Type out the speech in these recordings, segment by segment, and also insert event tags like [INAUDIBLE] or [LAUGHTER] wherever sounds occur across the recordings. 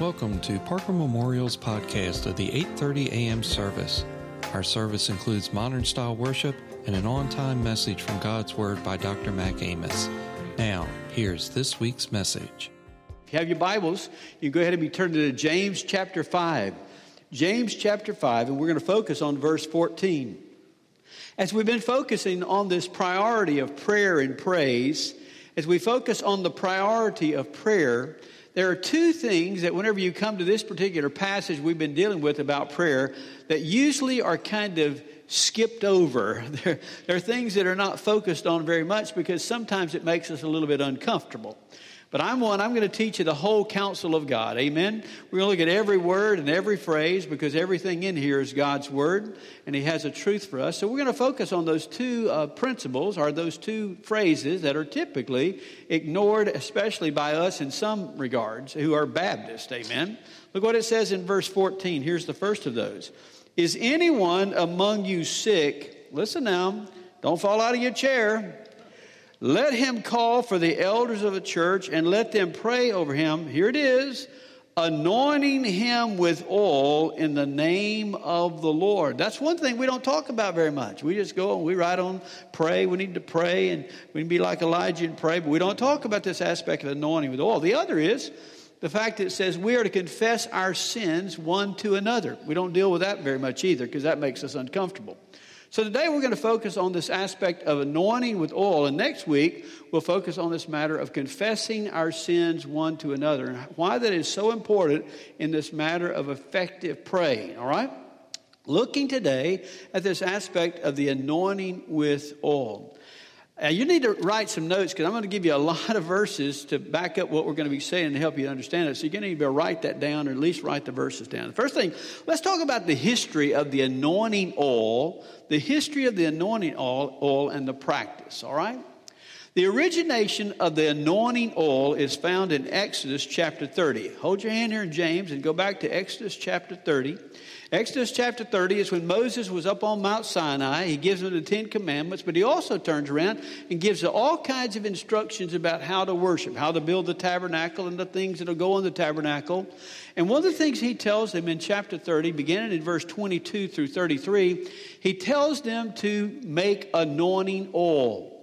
Welcome to Parker Memorial's podcast of the 8:30 a.m. service. Our service includes modern style worship and an on-time message from God's Word by Dr. Mac Amos. Now, here's this week's message. If you have your Bibles, you go ahead and be turned to James chapter 5. James chapter 5, and we're going to focus on verse 14. As we've been focusing on this priority of prayer and praise, as we focus on the priority of prayer, there are two things that whenever you come to this particular passage we've been dealing with about prayer that usually are kind of skipped over. [LAUGHS] There, are things that are not focused on very much because sometimes it makes us a little bit uncomfortable. But I'm one, I'm going to teach you the whole counsel of God. Amen. We're going to look at every word and every phrase because everything in here is God's word and He has a truth for us. So we're going to focus on those two uh, principles or those two phrases that are typically ignored, especially by us in some regards who are Baptist. Amen. Look what it says in verse 14. Here's the first of those. Is anyone among you sick? Listen now. Don't fall out of your chair. Let him call for the elders of the church and let them pray over him. Here it is anointing him with oil in the name of the Lord. That's one thing we don't talk about very much. We just go and we write on pray. We need to pray and we can be like Elijah and pray, but we don't talk about this aspect of anointing with oil. The other is the fact that it says we are to confess our sins one to another. We don't deal with that very much either because that makes us uncomfortable. So today we're going to focus on this aspect of anointing with oil, and next week we'll focus on this matter of confessing our sins one to another and why that is so important in this matter of effective praying, all right? Looking today at this aspect of the anointing with oil. Uh, you need to write some notes because I'm going to give you a [LAUGHS] lot of verses to back up what we're going to be saying and help you understand it. So you're going to need to write that down or at least write the verses down. The first thing, let's talk about the history of the anointing oil, the history of the anointing oil, oil and the practice, all right? The origination of the anointing oil is found in Exodus chapter 30. Hold your hand here in James and go back to Exodus chapter 30. Exodus chapter 30 is when Moses was up on Mount Sinai. He gives them the Ten Commandments, but he also turns around and gives all kinds of instructions about how to worship, how to build the tabernacle, and the things that will go in the tabernacle. And one of the things he tells them in chapter 30, beginning in verse 22 through 33, he tells them to make anointing oil.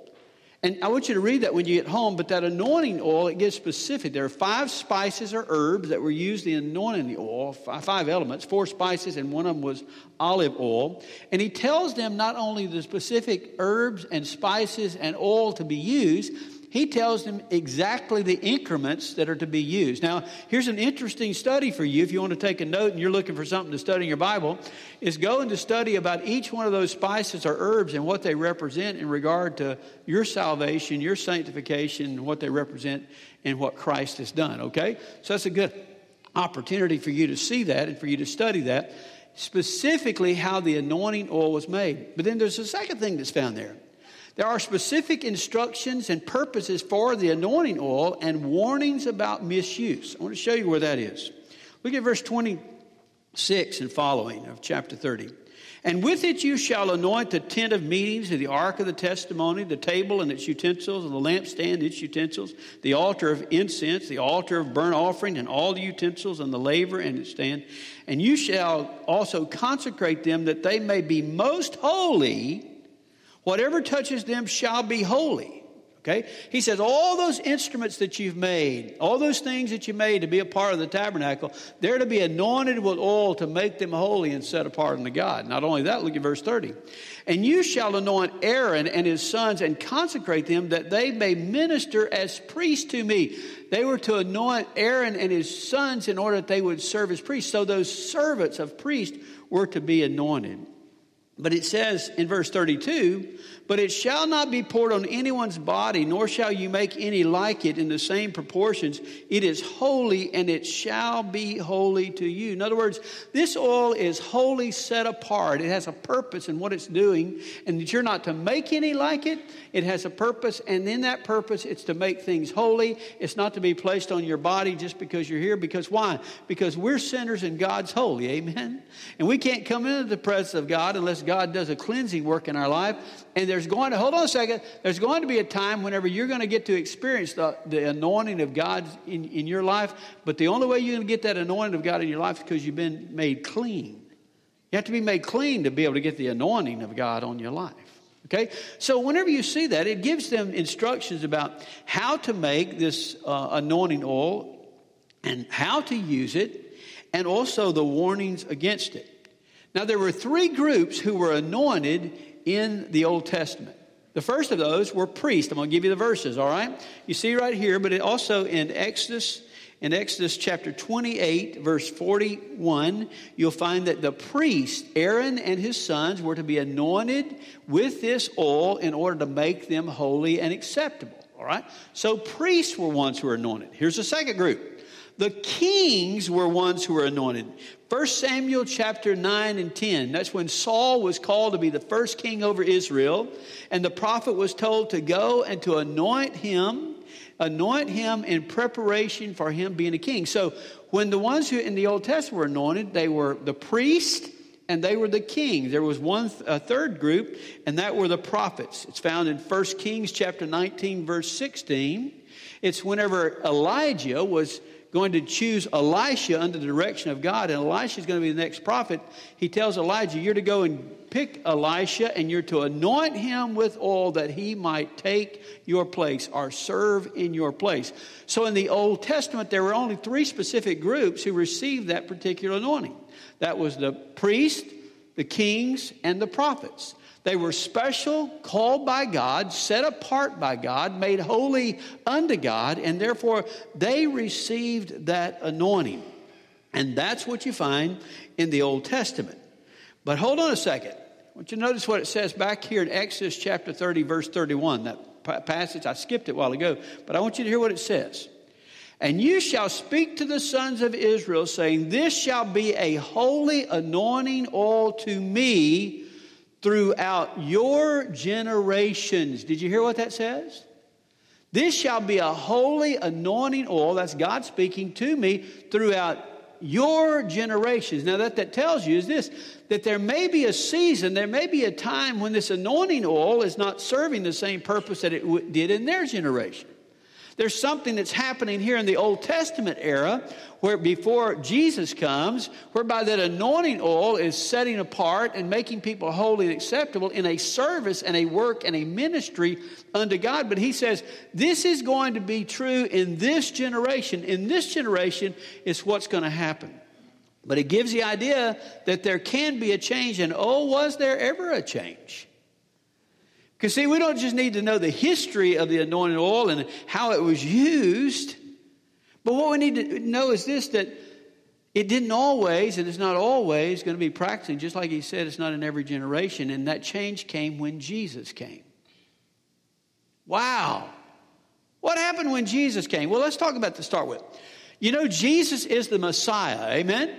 And I want you to read that when you get home, but that anointing oil, it gets specific. There are five spices or herbs that were used in anointing the oil, five elements, four spices, and one of them was olive oil. And he tells them not only the specific herbs and spices and oil to be used, he tells them exactly the increments that are to be used. Now, here's an interesting study for you if you want to take a note and you're looking for something to study in your Bible, is go into study about each one of those spices or herbs and what they represent in regard to your salvation, your sanctification, what they represent and what Christ has done, okay? So that's a good opportunity for you to see that and for you to study that specifically how the anointing oil was made. But then there's a second thing that's found there. There are specific instructions and purposes for the anointing oil and warnings about misuse. I want to show you where that is. Look at verse 26 and following of chapter 30. And with it you shall anoint the tent of meetings, and the ark of the testimony, the table and its utensils, and the lampstand and its utensils, the altar of incense, the altar of burnt offering, and all the utensils, and the laver and its stand. And you shall also consecrate them that they may be most holy Whatever touches them shall be holy. Okay? He says, all those instruments that you've made, all those things that you made to be a part of the tabernacle, they're to be anointed with oil to make them holy and set apart unto God. Not only that, look at verse 30. And you shall anoint Aaron and his sons and consecrate them that they may minister as priests to me. They were to anoint Aaron and his sons in order that they would serve as priests. So those servants of priests were to be anointed. But it says in verse 32, but it shall not be poured on anyone's body, nor shall you make any like it in the same proportions. It is holy, and it shall be holy to you. In other words, this oil is wholly set apart. It has a purpose in what it's doing, and that you're not to make any like it. It has a purpose, and in that purpose, it's to make things holy. It's not to be placed on your body just because you're here. Because why? Because we're sinners and God's holy. Amen? And we can't come into the presence of God unless God does a cleansing work in our life. And there's going to, hold on a second, there's going to be a time whenever you're going to get to experience the, the anointing of God in, in your life. But the only way you're going to get that anointing of God in your life is because you've been made clean. You have to be made clean to be able to get the anointing of God on your life. Okay? So, whenever you see that, it gives them instructions about how to make this uh, anointing oil and how to use it, and also the warnings against it. Now, there were three groups who were anointed in the Old Testament. The first of those were priests. I'm going to give you the verses, all right? You see right here, but it also in Exodus in Exodus chapter 28, verse 41, you'll find that the priest, Aaron and his sons, were to be anointed with this oil in order to make them holy and acceptable. All right? So priests were ones who were anointed. Here's the second group. The kings were ones who were anointed. 1 Samuel chapter 9 and 10. That's when Saul was called to be the first king over Israel. And the prophet was told to go and to anoint him anoint him in preparation for him being a king. So when the ones who in the Old Testament were anointed, they were the priest and they were the kings. There was one third group, and that were the prophets. It's found in 1 Kings chapter 19, verse 16. It's whenever Elijah was going to choose Elisha under the direction of God, and Elisha is going to be the next prophet, he tells Elijah, You're to go and pick Elisha, and you're to anoint him with oil that he might take your place or serve in your place. So in the Old Testament, there were only three specific groups who received that particular anointing that was the priest, the kings, and the prophets. They were special, called by God, set apart by God, made holy unto God, and therefore they received that anointing. And that's what you find in the Old Testament. But hold on a second. I want you to notice what it says back here in Exodus chapter 30, verse 31. That passage, I skipped it a while ago, but I want you to hear what it says. And you shall speak to the sons of Israel, saying, This shall be a holy anointing oil to me throughout your generations. Did you hear what that says? This shall be a holy anointing oil, that's God speaking to me, throughout your generations. Now, that that tells you is this that there may be a season, there may be a time when this anointing oil is not serving the same purpose that it did in their generation. There's something that's happening here in the Old Testament era where before Jesus comes, whereby that anointing oil is setting apart and making people holy and acceptable in a service and a work and a ministry unto God. But he says, this is going to be true in this generation. In this generation is what's going to happen. But it gives the idea that there can be a change, and oh, was there ever a change? Because, see, we don't just need to know the history of the anointing oil and how it was used, but what we need to know is this that it didn't always, and it's not always going to be practicing, just like he said, it's not in every generation. And that change came when Jesus came. Wow. What happened when Jesus came? Well, let's talk about to start with. You know, Jesus is the Messiah, amen?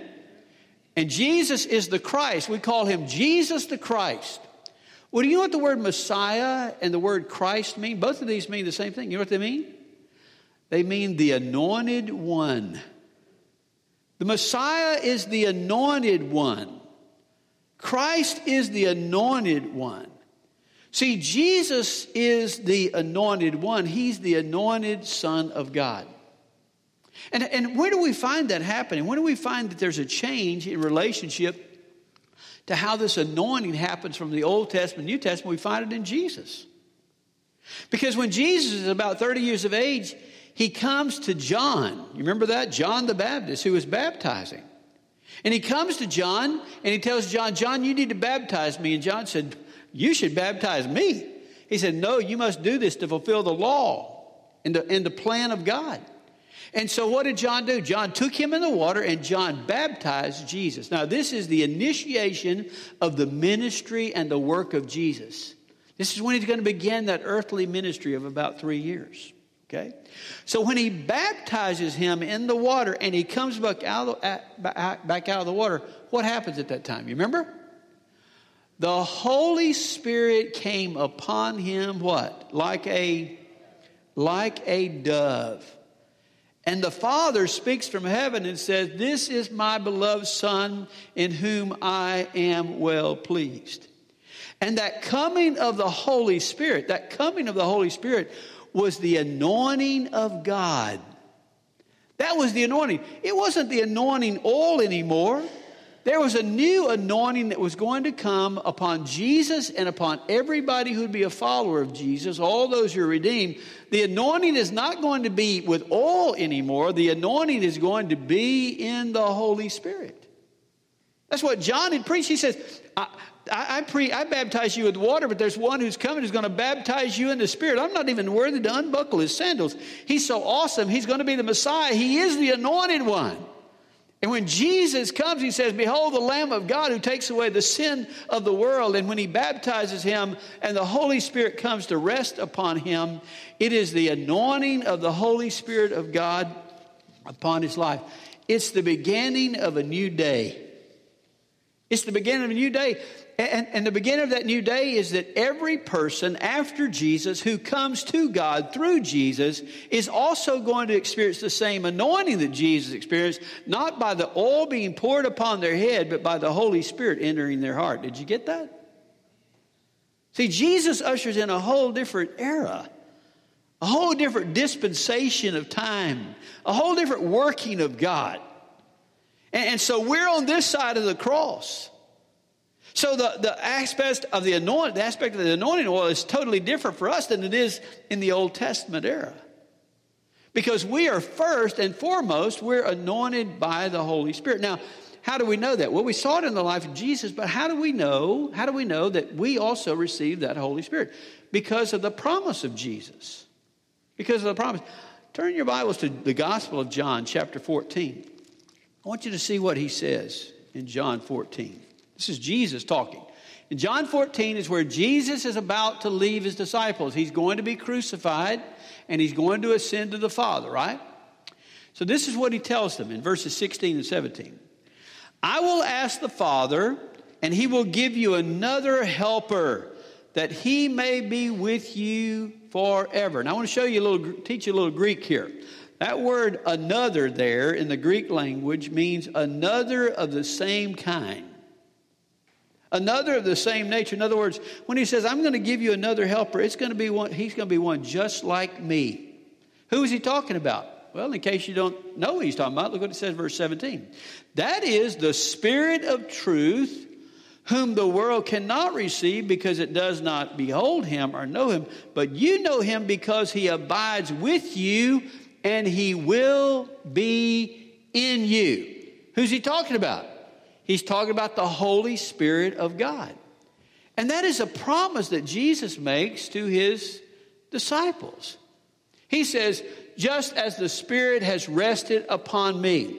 And Jesus is the Christ. We call him Jesus the Christ. Well, do you know what the word Messiah and the word Christ mean? Both of these mean the same thing. You know what they mean? They mean the anointed one. The Messiah is the anointed one. Christ is the anointed one. See, Jesus is the anointed one. He's the anointed Son of God. And, and where do we find that happening? When do we find that there's a change in relationship to how this anointing happens from the Old Testament, New Testament, we find it in Jesus. Because when Jesus is about 30 years of age, he comes to John. You remember that? John the Baptist, who was baptizing. And he comes to John and he tells John, John, you need to baptize me. And John said, You should baptize me. He said, No, you must do this to fulfill the law and the, and the plan of God. And so, what did John do? John took him in the water and John baptized Jesus. Now, this is the initiation of the ministry and the work of Jesus. This is when he's going to begin that earthly ministry of about three years. Okay? So, when he baptizes him in the water and he comes back out of the, back out of the water, what happens at that time? You remember? The Holy Spirit came upon him, what? Like a, like a dove. And the Father speaks from heaven and says, This is my beloved Son in whom I am well pleased. And that coming of the Holy Spirit, that coming of the Holy Spirit was the anointing of God. That was the anointing. It wasn't the anointing oil anymore. There was a new anointing that was going to come upon Jesus and upon everybody who'd be a follower of Jesus, all those who are redeemed. The anointing is not going to be with oil anymore. The anointing is going to be in the Holy Spirit. That's what John had preached. He says, I, I, I, pre, I baptize you with water, but there's one who's coming who's going to baptize you in the Spirit. I'm not even worthy to unbuckle his sandals. He's so awesome. He's going to be the Messiah. He is the anointed one. And when Jesus comes, he says, Behold the Lamb of God who takes away the sin of the world. And when he baptizes him and the Holy Spirit comes to rest upon him, it is the anointing of the Holy Spirit of God upon his life. It's the beginning of a new day. It's the beginning of a new day. And, and, the beginning of that new day is that every person after Jesus who comes to God through Jesus is also going to experience the same anointing that Jesus experienced, not by the oil being poured upon their head, but by the Holy Spirit entering their heart. Did you get that? See, Jesus ushers in a whole different era, a whole different dispensation of time, a whole different working of God. And, and so we're on this side of the cross. So the, the aspect of the anointing, the aspect of the anointing oil is totally different for us than it is in the Old Testament era. Because we are first and foremost, we're anointed by the Holy Spirit. Now, how do we know that? Well, we saw it in the life of Jesus, but how do we know? How do we know that we also receive that Holy Spirit? Because of the promise of Jesus. Because of the promise. Turn your Bibles to the Gospel of John, chapter 14. I want you to see what he says in John 14. This is Jesus talking. In John 14 is where Jesus is about to leave his disciples. He's going to be crucified and he's going to ascend to the Father, right? So this is what he tells them in verses 16 and 17. I will ask the Father, and he will give you another helper that he may be with you forever. And I want to show you a little, teach you a little Greek here. That word another there in the Greek language means another of the same kind another of the same nature. In other words, when he says, I'm going to give you another helper, it's going to be one, he's going to be one just like me. Who is he talking about? Well, in case you don't know what he's talking about, look what it says, verse 17. That is the Spirit of truth, whom the world cannot receive because it does not behold him or know him, but you know him because he abides with you and he will be in you. Who's he talking about? He's talking about the Holy Spirit of God. And that is a promise that Jesus makes to his disciples. He says, Just as the Spirit has rested upon me.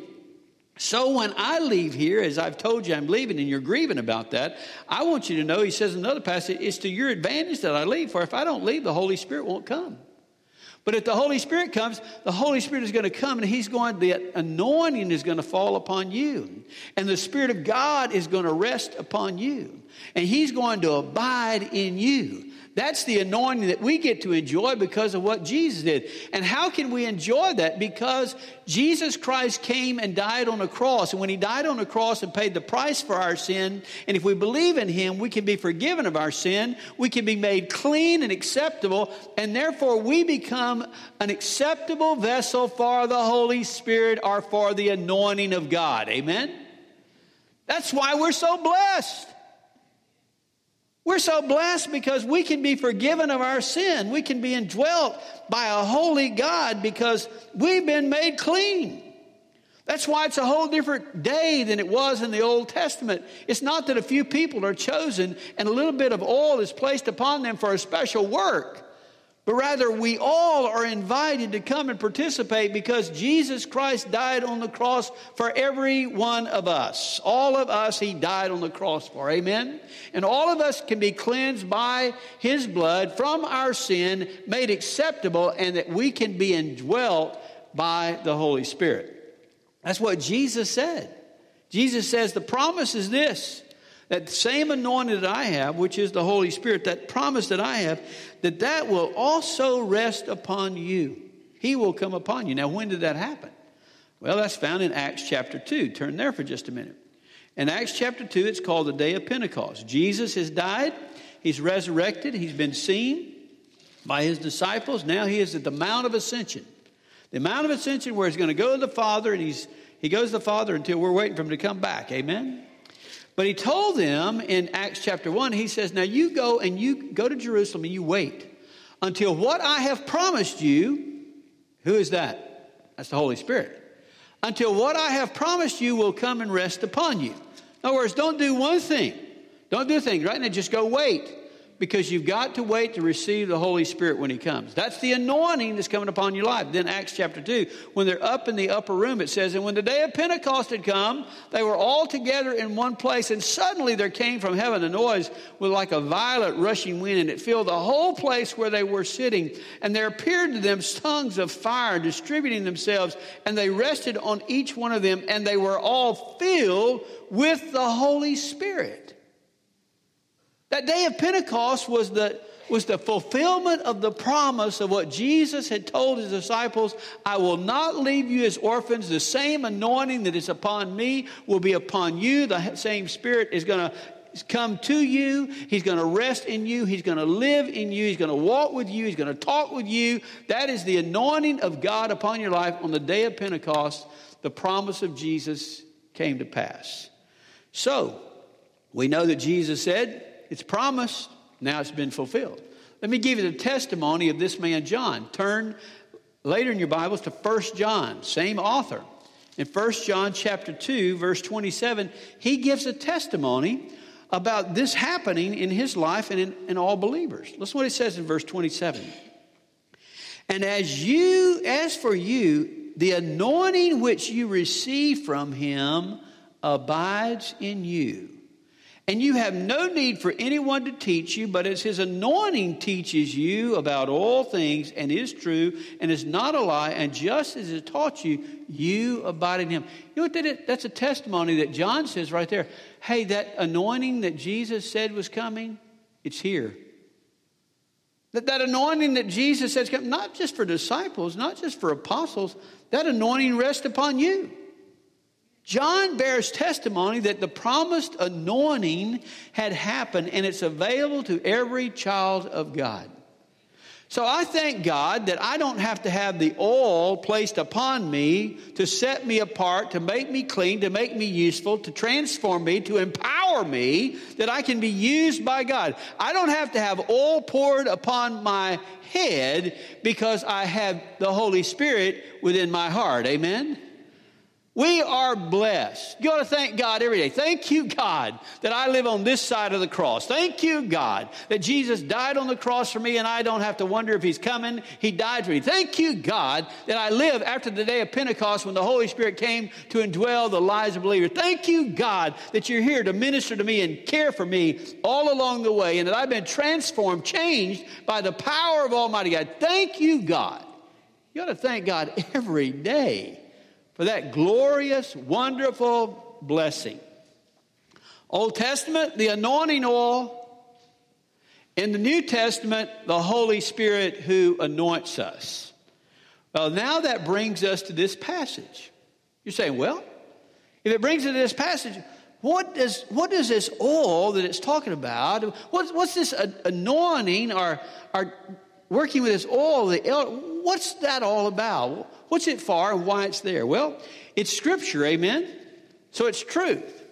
So when I leave here, as I've told you I'm leaving and you're grieving about that, I want you to know, he says in another passage, it's to your advantage that I leave, for if I don't leave, the Holy Spirit won't come. But if the Holy Spirit comes, the Holy Spirit is going to come and He's going, the anointing is going to fall upon you. And the Spirit of God is going to rest upon you. And He's going to abide in you. That's the anointing that we get to enjoy because of what Jesus did. And how can we enjoy that? Because Jesus Christ came and died on a cross. And when he died on a cross and paid the price for our sin, and if we believe in him, we can be forgiven of our sin, we can be made clean and acceptable, and therefore we become an acceptable vessel for the Holy Spirit or for the anointing of God. Amen? That's why we're so blessed. We're so blessed because we can be forgiven of our sin. We can be indwelt by a holy God because we've been made clean. That's why it's a whole different day than it was in the Old Testament. It's not that a few people are chosen and a little bit of oil is placed upon them for a special work. But rather, we all are invited to come and participate because Jesus Christ died on the cross for every one of us. All of us, He died on the cross for. Amen? And all of us can be cleansed by His blood from our sin, made acceptable, and that we can be indwelt by the Holy Spirit. That's what Jesus said. Jesus says the promise is this that same anointing that I have, which is the Holy Spirit, that promise that I have, that that will also rest upon you. He will come upon you. Now, when did that happen? Well, that's found in Acts chapter 2. Turn there for just a minute. In Acts chapter 2, it's called the day of Pentecost. Jesus has died. He's resurrected. He's been seen by his disciples. Now he is at the Mount of Ascension. The Mount of Ascension where he's going to go to the Father, and he's, he goes to the Father until we're waiting for him to come back. Amen? But he told them in Acts chapter 1, he says, Now you go and you go to Jerusalem and you wait until what I have promised you, who is that? That's the Holy Spirit. Until what I have promised you will come and rest upon you. In other words, don't do one thing. Don't do things right now. Just go wait because you've got to wait to receive the Holy Spirit when He comes. That's the anointing that's coming upon your life. Then, Acts chapter 2, when they're up in the upper room, it says, And when the day of Pentecost had come, they were all together in one place, and suddenly there came from heaven a noise with like a violent rushing wind, and it filled the whole place where they were sitting. And there appeared to them tongues of fire distributing themselves, and they rested on each one of them, and they were all filled with the Holy Spirit. That day of Pentecost was the, was the fulfillment of the promise of what Jesus had told his disciples I will not leave you as orphans. The same anointing that is upon me will be upon you. The same Spirit is going to come to you. He's going to rest in you. He's going to live in you. He's going to walk with you. He's going to talk with you. That is the anointing of God upon your life on the day of Pentecost. The promise of Jesus came to pass. So, we know that Jesus said, it's promised, now it's been fulfilled. Let me give you the testimony of this man, John. Turn later in your Bibles to 1 John, same author. In 1 John chapter 2, verse 27, he gives a testimony about this happening in his life and in, in all believers. Listen what he says in verse 27. And as you, as for you, the anointing which you receive from him abides in you and you have no need for anyone to teach you, but as his anointing teaches you about all things and is true and is not a lie, and just as it taught you, you abide in him. You know what that is? That's a testimony that John says right there. Hey, that anointing that Jesus said was coming, it's here. That, that anointing that Jesus says, not just for disciples, not just for apostles, that anointing rests upon you. John bears testimony that the promised anointing had happened and it's available to every child of God. So I thank God that I don't have to have the oil placed upon me to set me apart, to make me clean, to make me useful, to transform me, to empower me, that I can be used by God. I don't have to have oil poured upon my head because I have the Holy Spirit within my heart. Amen? We are blessed. You ought to thank God every day. Thank you, God, that I live on this side of the cross. Thank you, God, that Jesus died on the cross for me and I don't have to wonder if He's coming. He died for me. Thank you, God, that I live after the day of Pentecost when the Holy Spirit came to indwell the lives of believers. Thank you, God, that you're here to minister to me and care for me all along the way and that I've been transformed, changed by the power of Almighty God. Thank you, God. You ought to thank God every day for that glorious, wonderful blessing. Old Testament, the anointing oil. In the New Testament, the Holy Spirit who anoints us. Well, now that brings us to this passage. You're saying, well, if it brings us to this passage, what does, what does this oil that it's talking about, what's, what's this anointing or, or working with this oil, what's that all about? What's it for and why it's there? Well, it's scripture, amen? So it's truth.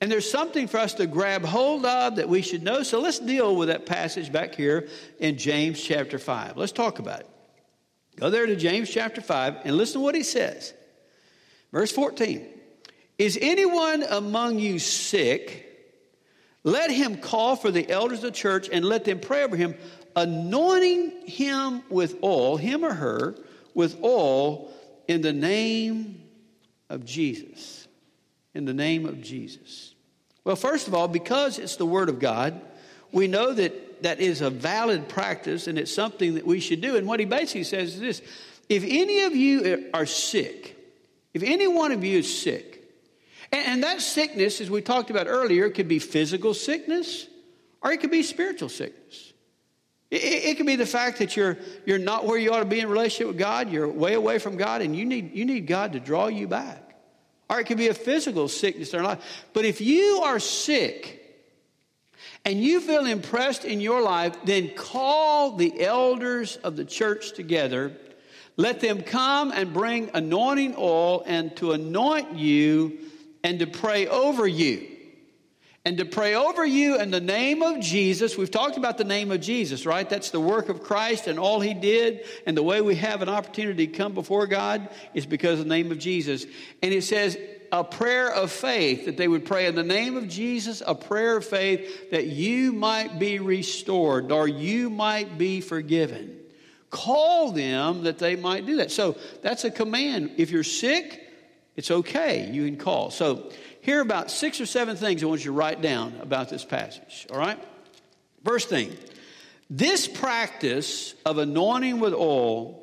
And there's something for us to grab hold of that we should know. So let's deal with that passage back here in James chapter 5. Let's talk about it. Go there to James chapter 5 and listen to what he says. Verse 14 Is anyone among you sick? Let him call for the elders of the church and let them pray over him, anointing him with oil, him or her, with oil in the name of Jesus. In the name of Jesus. Well, first of all, because it's the Word of God, we know that that is a valid practice and it's something that we should do. And what he basically says is this if any of you are sick, if any one of you is sick, and that sickness, as we talked about earlier, could be physical sickness or it could be spiritual sickness. It, it could be the fact that you're, you're not where you ought to be in relationship with God, you're way away from God, and you need, you need God to draw you back. Or it could be a physical sickness or not. But if you are sick, and you feel impressed in your life, then call the elders of the church together. Let them come and bring anointing oil and to anoint you and to pray over you. And to pray over you in the name of Jesus. We've talked about the name of Jesus, right? That's the work of Christ and all he did. And the way we have an opportunity to come before God is because of the name of Jesus. And it says, a prayer of faith, that they would pray in the name of Jesus, a prayer of faith that you might be restored or you might be forgiven. Call them that they might do that. So that's a command. If you're sick, it's okay. You can call. So here are about six or seven things I want you to write down about this passage. All right? First thing this practice of anointing with oil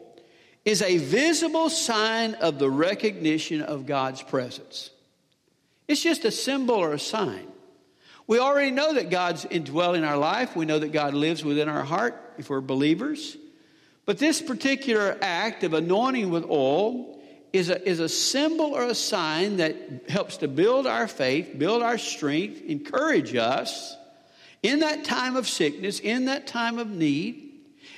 is a visible sign of the recognition of God's presence. It's just a symbol or a sign. We already know that God's indwelling our life. We know that God lives within our heart if we're believers. But this particular act of anointing with oil is a, is a symbol or a sign that helps to build our faith, build our strength, encourage us in that time of sickness, in that time of need.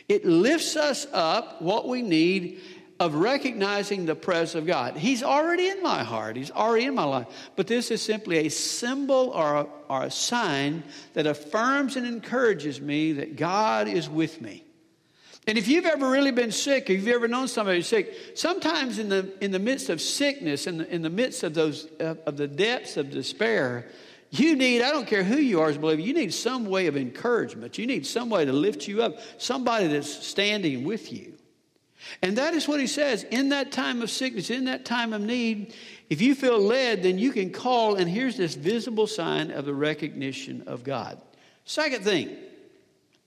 It lifts us up what we need of recognizing the presence of God. He's already in my heart, He's already in my life. But this is simply a symbol or a, or a sign that affirms and encourages me that God is with me. And if you've ever really been sick, or you've ever known somebody who's sick, sometimes in the, in the midst of sickness, in the, in the midst of those uh, of the depths of despair, you need, I don't care who you are as a believer, you need some way of encouragement. You need some way to lift you up, somebody that's standing with you. And that is what he says. In that time of sickness, in that time of need, if you feel led, then you can call, and here's this visible sign of the recognition of God. Second thing,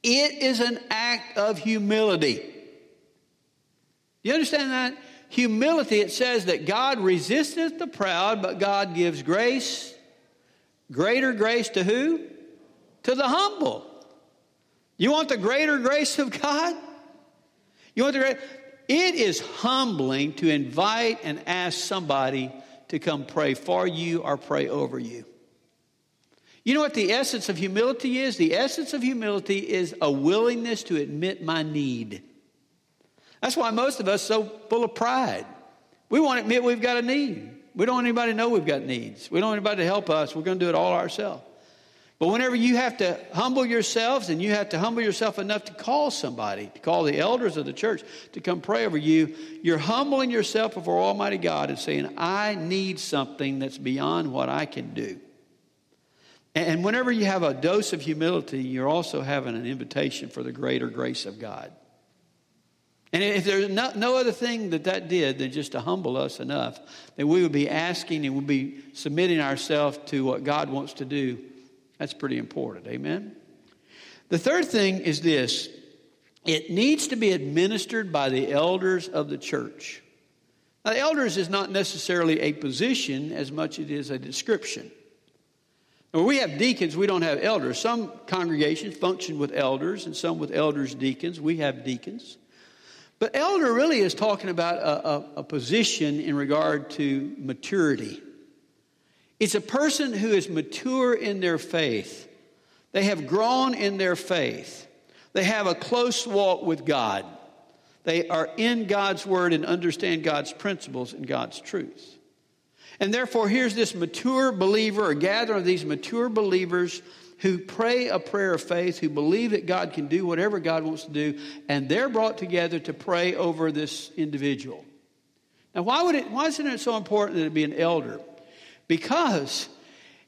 it is an act of humility. You understand that? Humility, it says that God resisteth the proud, but God gives grace Greater grace to who? To the humble. You want the greater grace of God? You want the great? It is humbling to invite and ask somebody to come pray for you or pray over you. You know what the essence of humility is? The essence of humility is a willingness to admit my need. That's why most of us so full of pride. We want to admit we've got a need. We don't want anybody to know we've got needs. We don't want anybody to help us. We're going to do it all ourselves. But whenever you have to humble yourselves and you have to humble yourself enough to call somebody, to call the elders of the church to come pray over you, you're humbling yourself before Almighty God and saying, I need something that's beyond what I can do. And whenever you have a dose of humility, you're also having an invitation for the greater grace of God. And if there's no, no, other thing that that did than just to humble us enough, then we would be asking and we'd be submitting ourselves to what God wants to do. That's pretty important. Amen? The third thing is this it needs to be administered by the elders of the church. Now, the elders is not necessarily a position as much as it is a description. We have deacons, we don't have elders. Some congregations function with elders and some with elders, deacons. We have deacons. But elder really is talking about a, a, a position in regard to maturity. It's a person who is mature in their faith. They have grown in their faith. They have a close walk with God. They are in God's word and understand God's principles and God's truths. And therefore, here's this mature believer, a gathering of these mature believers who pray a prayer of faith, who believe that God can do whatever God wants to do, and they're brought together to pray over this individual. Now, why, would it, why isn't it so important that it be an elder? Because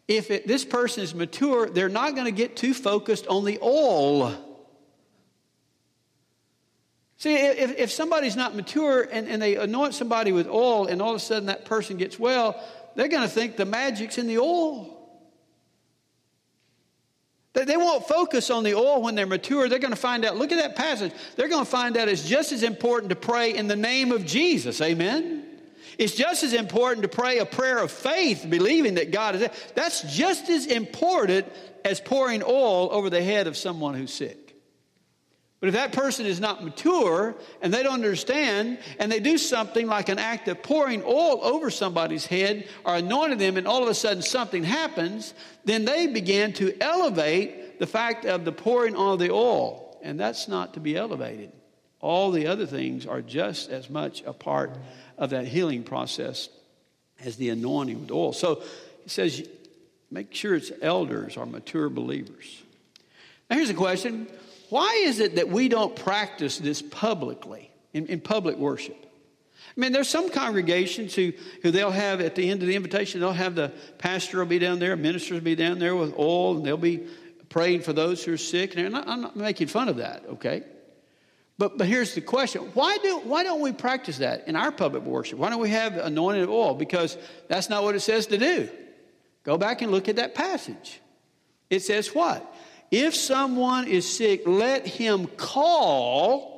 if it, this person is mature, they're not going to get too focused on the oil. See, if, if somebody's not mature and, and they anoint somebody with oil and all of a sudden that person gets well, they're going to think the magic's in the oil. They won't focus on the oil when they're mature. They're going to find out, look at that passage. They're going to find out it's just as important to pray in the name of Jesus. Amen? It's just as important to pray a prayer of faith, believing that God is there. That's just as important as pouring oil over the head of someone who's sick. But if that person is not mature and they don't understand and they do something like an act of pouring oil over somebody's head or anointing them and all of a sudden something happens, then they begin to elevate the fact of the pouring on the oil, and that's not to be elevated. All the other things are just as much a part of that healing process as the anointing with oil. So he says, make sure it's elders or mature believers. Now, here's a question Why is it that we don't practice this publicly, in, in public worship? I mean, there's some congregations who, who they'll have at the end of the invitation, they'll have the pastor will be down there, ministers will be down there with oil, and they'll be praying for those who are sick. And I'm not making fun of that, okay? But, but here's the question why, do, why don't we practice that in our public worship? Why don't we have anointed oil? Because that's not what it says to do. Go back and look at that passage. It says what? If someone is sick, let him call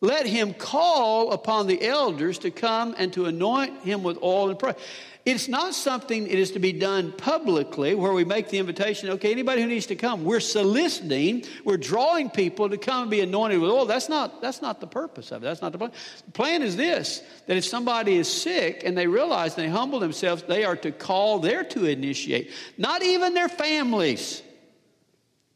let him call upon the elders to come and to anoint him with oil and pray. It's not something that is to be done publicly where we make the invitation, okay, anybody who needs to come. We're soliciting, we're drawing people to come and be anointed with oil. That's not, that's not the purpose of it. That's not the plan. The plan is this that if somebody is sick and they realize and they humble themselves, they are to call, they're to initiate, not even their families.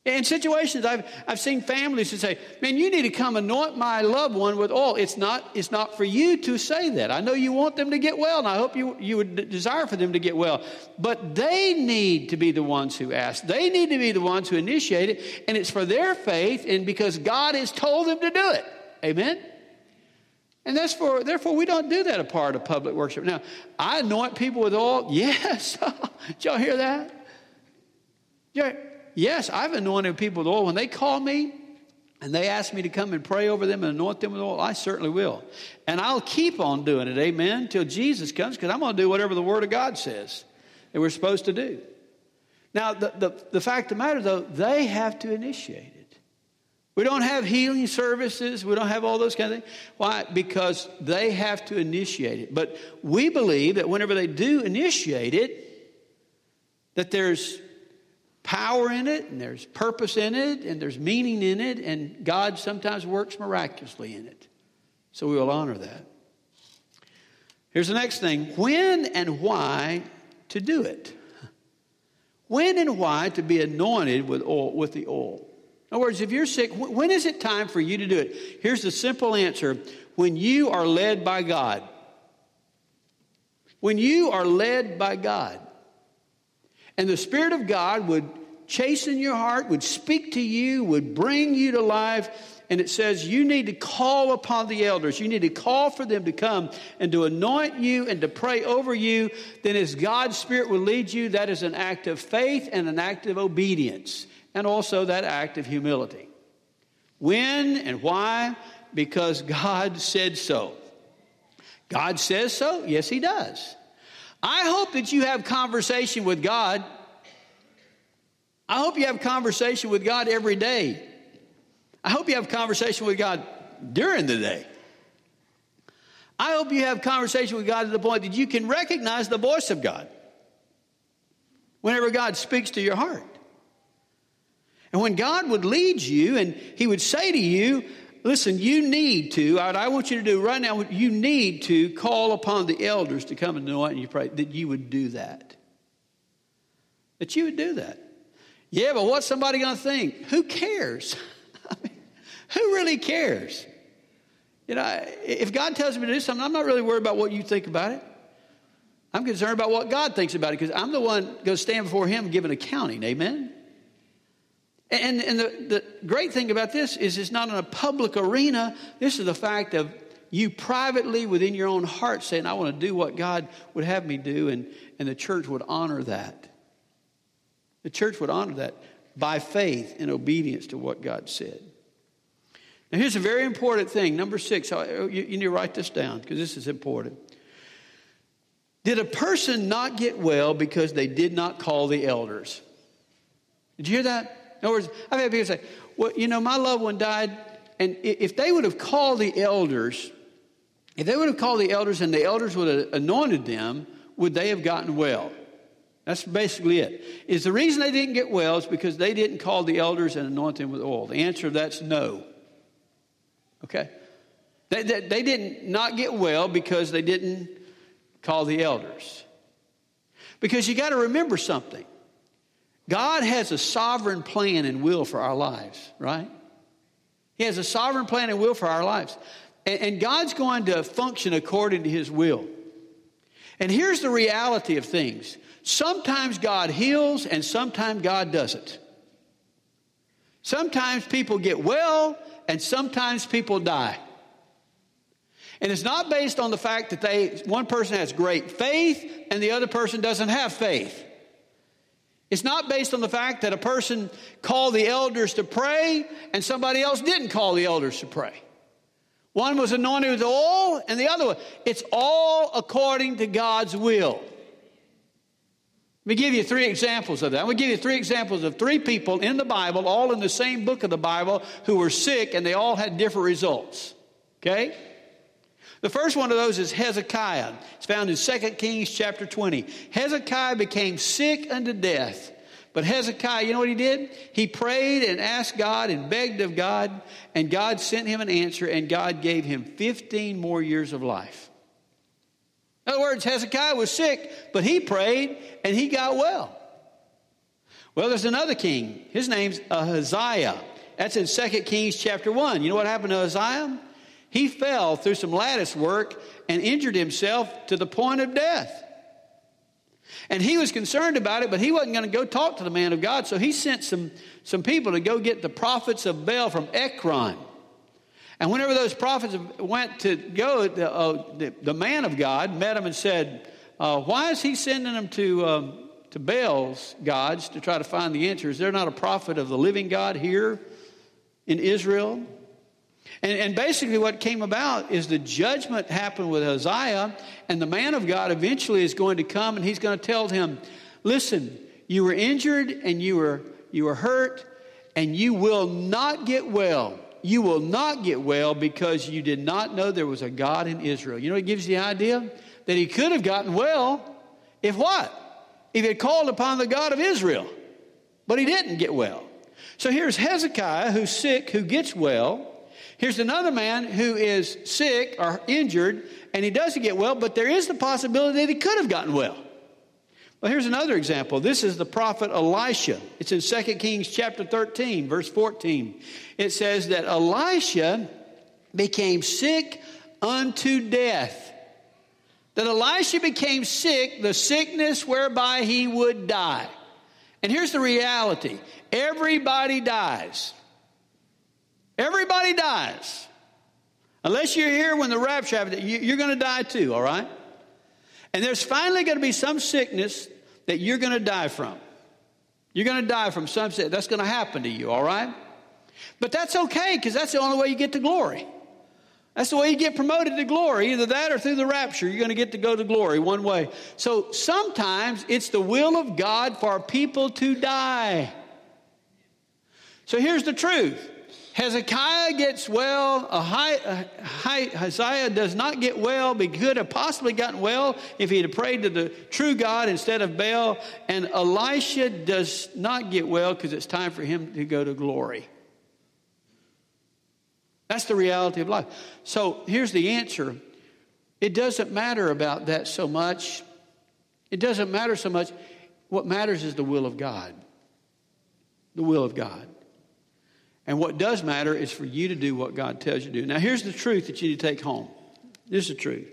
In situations, I've, I've seen families who say, Man, you need to come anoint my loved one with oil. It's not, it's not for you to say that. I know you want them to get well, and I hope you, you would desire for them to get well. But they need to be the ones who ask. They need to be the ones who initiate it, and it's for their faith and because God has told them to do it. Amen? And that's for, therefore, we don't do that a part of public worship. Now, I anoint people with oil. [LAUGHS] Yes. [LAUGHS] Did y'all hear that? Yeah. Yes, I've anointed people with oil. When they call me and they ask me to come and pray over them and anoint them with oil, I certainly will. And I'll keep on doing it, amen, till Jesus comes, because I'm going to do whatever the Word of God says that we're supposed to do. Now, the, the, the fact of the matter, though, they have to initiate it. We don't have healing services. We don't have all those kind of things. Why? Because they have to initiate it. But we believe that whenever they do initiate it, that there's power in it, and there's purpose in it, and there's meaning in it, and God sometimes works miraculously in it. So we will honor that. Here's the next thing when and why to do it. When and why to be anointed with, oil, with the oil. In other words, if you're sick, when is it time for you to do it? Here's the simple answer when you are led by God. When you are led by God. And the Spirit of God would chasten your heart, would speak to you, would bring you to life. And it says you need to call upon the elders. You need to call for them to come and to anoint you and to pray over you. Then, as God's Spirit will lead you, that is an act of faith and an act of obedience, and also that act of humility. When and why? Because God said so. God says so? Yes, He does. I hope that you have conversation with God. I hope you have conversation with God every day. I hope you have conversation with God during the day. I hope you have conversation with God to the point that you can recognize the voice of God whenever God speaks to your heart. And when God would lead you and He would say to you, Listen, you need to, I want you to do right now, you need to call upon the elders to come and anoint and you pray, that you would do that. That you would do that. Yeah, but what's somebody going to think? Who cares? [LAUGHS] I mean, who really cares? You know, if God tells me to do something, I'm not really worried about what you think about it. I'm concerned about what God thinks about it because I'm the one going to stand before Him and give an accounting. Amen? And, and the, the great thing about this is it's not in a public arena. This is the fact of you privately within your own heart saying, I want to do what God would have me do, and, and the church would honor that. The church would honor that by faith and obedience to what God said. Now, here's a very important thing. Number six, you, you need to write this down because this is important. Did a person not get well because they did not call the elders? Did you hear that? In other words, I've had people say, well, you know, my loved one died, and if they would have called the elders, if they would have called the elders and the elders would have anointed them, would they have gotten well? That's basically it. Is the reason they didn't get well is because they didn't call the elders and anoint them with oil. The answer to that's no. Okay? They, they, they didn't not get well because they didn't call the elders. Because you got to remember something. God has a sovereign plan and will for our lives, right? He has a sovereign plan and will for our lives. And, and God's going to function according to His will. And here's the reality of things sometimes God heals, and sometimes God doesn't. Sometimes people get well, and sometimes people die. And it's not based on the fact that they one person has great faith and the other person doesn't have faith. It's not based on the fact that a person called the elders to pray and somebody else didn't call the elders to pray. One was anointed with oil and the other one. It's all according to God's will. Let me give you three examples of that. I'm going to give you three examples of three people in the Bible, all in the same book of the Bible, who were sick and they all had different results. Okay? The first one of those is Hezekiah. It's found in 2 Kings chapter 20. Hezekiah became sick unto death. But Hezekiah, you know what he did? He prayed and asked God and begged of God, and God sent him an answer, and God gave him 15 more years of life. In other words, Hezekiah was sick, but he prayed and he got well. Well, there's another king. His name's Ahaziah. That's in 2 Kings chapter 1. You know what happened to Ahaziah? He fell through some lattice work and injured himself to the point of death. And he was concerned about it, but he wasn't going to go talk to the man of God. So he sent some, some people to go get the prophets of Baal from Ekron. And whenever those prophets went to go, the, uh, the, the man of God met him and said, uh, Why is he sending them to, um, to Baal's gods to try to find the answer? Is there not a prophet of the living God here in Israel? And, and, basically, what came about is the judgment happened with Ahaziah, and the man of God eventually is going to come and he's going to tell him, Listen, you were injured and you were, you were hurt, and you will not get well. You will not get well because you did not know there was a God in Israel. You know, it gives you the idea that he could have gotten well if what? If he had called upon the God of Israel. But he didn't get well. So here's Hezekiah who's sick, who gets well. Here's another man who is sick or injured, and he doesn't get well, but there is the possibility that he could have gotten well. Well, here's another example. This is the prophet Elisha. It's in 2 Kings chapter 13, verse 14. It says that Elisha became sick unto death. That Elisha became sick, the sickness whereby he would die. And here's the reality everybody dies. Everybody dies. Unless you're here when the rapture happens, you're going to die too, all right? And there's finally going to be some sickness that you're going to die from. You're going to die from some sickness. That's going to happen to you, all right? But that's okay because that's the only way you get to glory. That's the way you get promoted to glory. Either that or through the rapture. You're going to get to go to glory one way. So sometimes it's the will of God for people to die. So here's the truth Hezekiah gets well. Ahaziah does not get well, he could have possibly gotten well if he had prayed to the true God instead of Baal. And Elisha does not get well because it's time for him to go to glory. That's the reality of life. So here's the answer it doesn't matter about that so much. It doesn't matter so much. What matters is the will of God. The will of God. And what does matter is for you to do what God tells you to do. Now, here's the truth that you need to take home. This is the truth.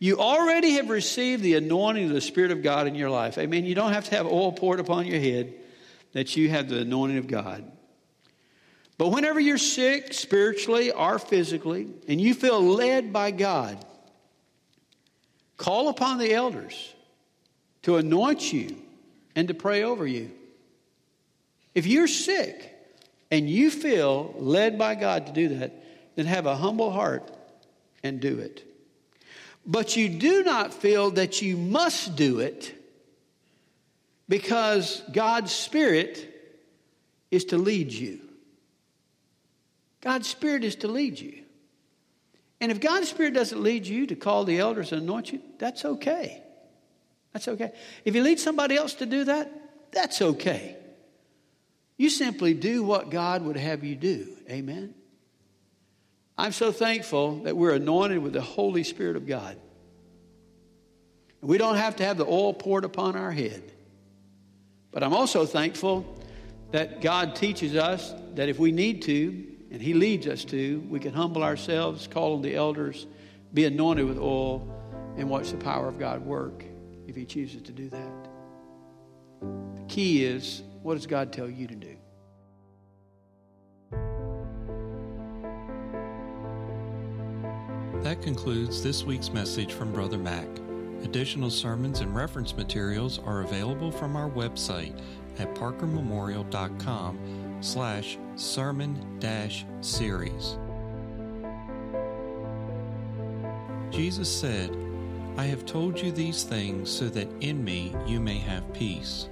You already have received the anointing of the Spirit of God in your life. Amen. You don't have to have oil poured upon your head that you have the anointing of God. But whenever you're sick spiritually or physically and you feel led by God, call upon the elders to anoint you and to pray over you. If you're sick, and you feel led by God to do that, then have a humble heart and do it. But you do not feel that you must do it because God's Spirit is to lead you. God's Spirit is to lead you. And if God's Spirit doesn't lead you to call the elders and anoint you, that's okay. That's okay. If He leads somebody else to do that, that's okay. You simply do what God would have you do. Amen. I'm so thankful that we're anointed with the Holy Spirit of God. We don't have to have the oil poured upon our head But I'm also thankful that God teaches us that if we need to, and He leads us to, we can humble ourselves, call on the elders, be anointed with oil, and watch the power of God work if He chooses to do that. The key is what does God tell you to do? That concludes this week's message from Brother Mac. Additional sermons and reference materials are available from our website at parkermemorial.com slash sermon dash series. Jesus said, I have told you these things so that in me you may have peace.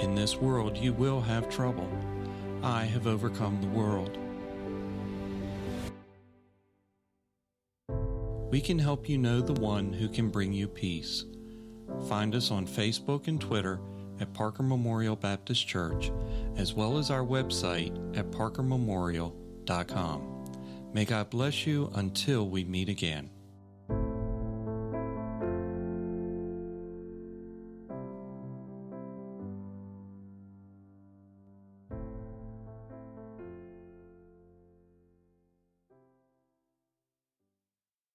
In this world you will have trouble. I have overcome the world. We can help you know the one who can bring you peace. Find us on Facebook and Twitter at Parker Memorial Baptist Church, as well as our website at parkermemorial.com. May God bless you until we meet again.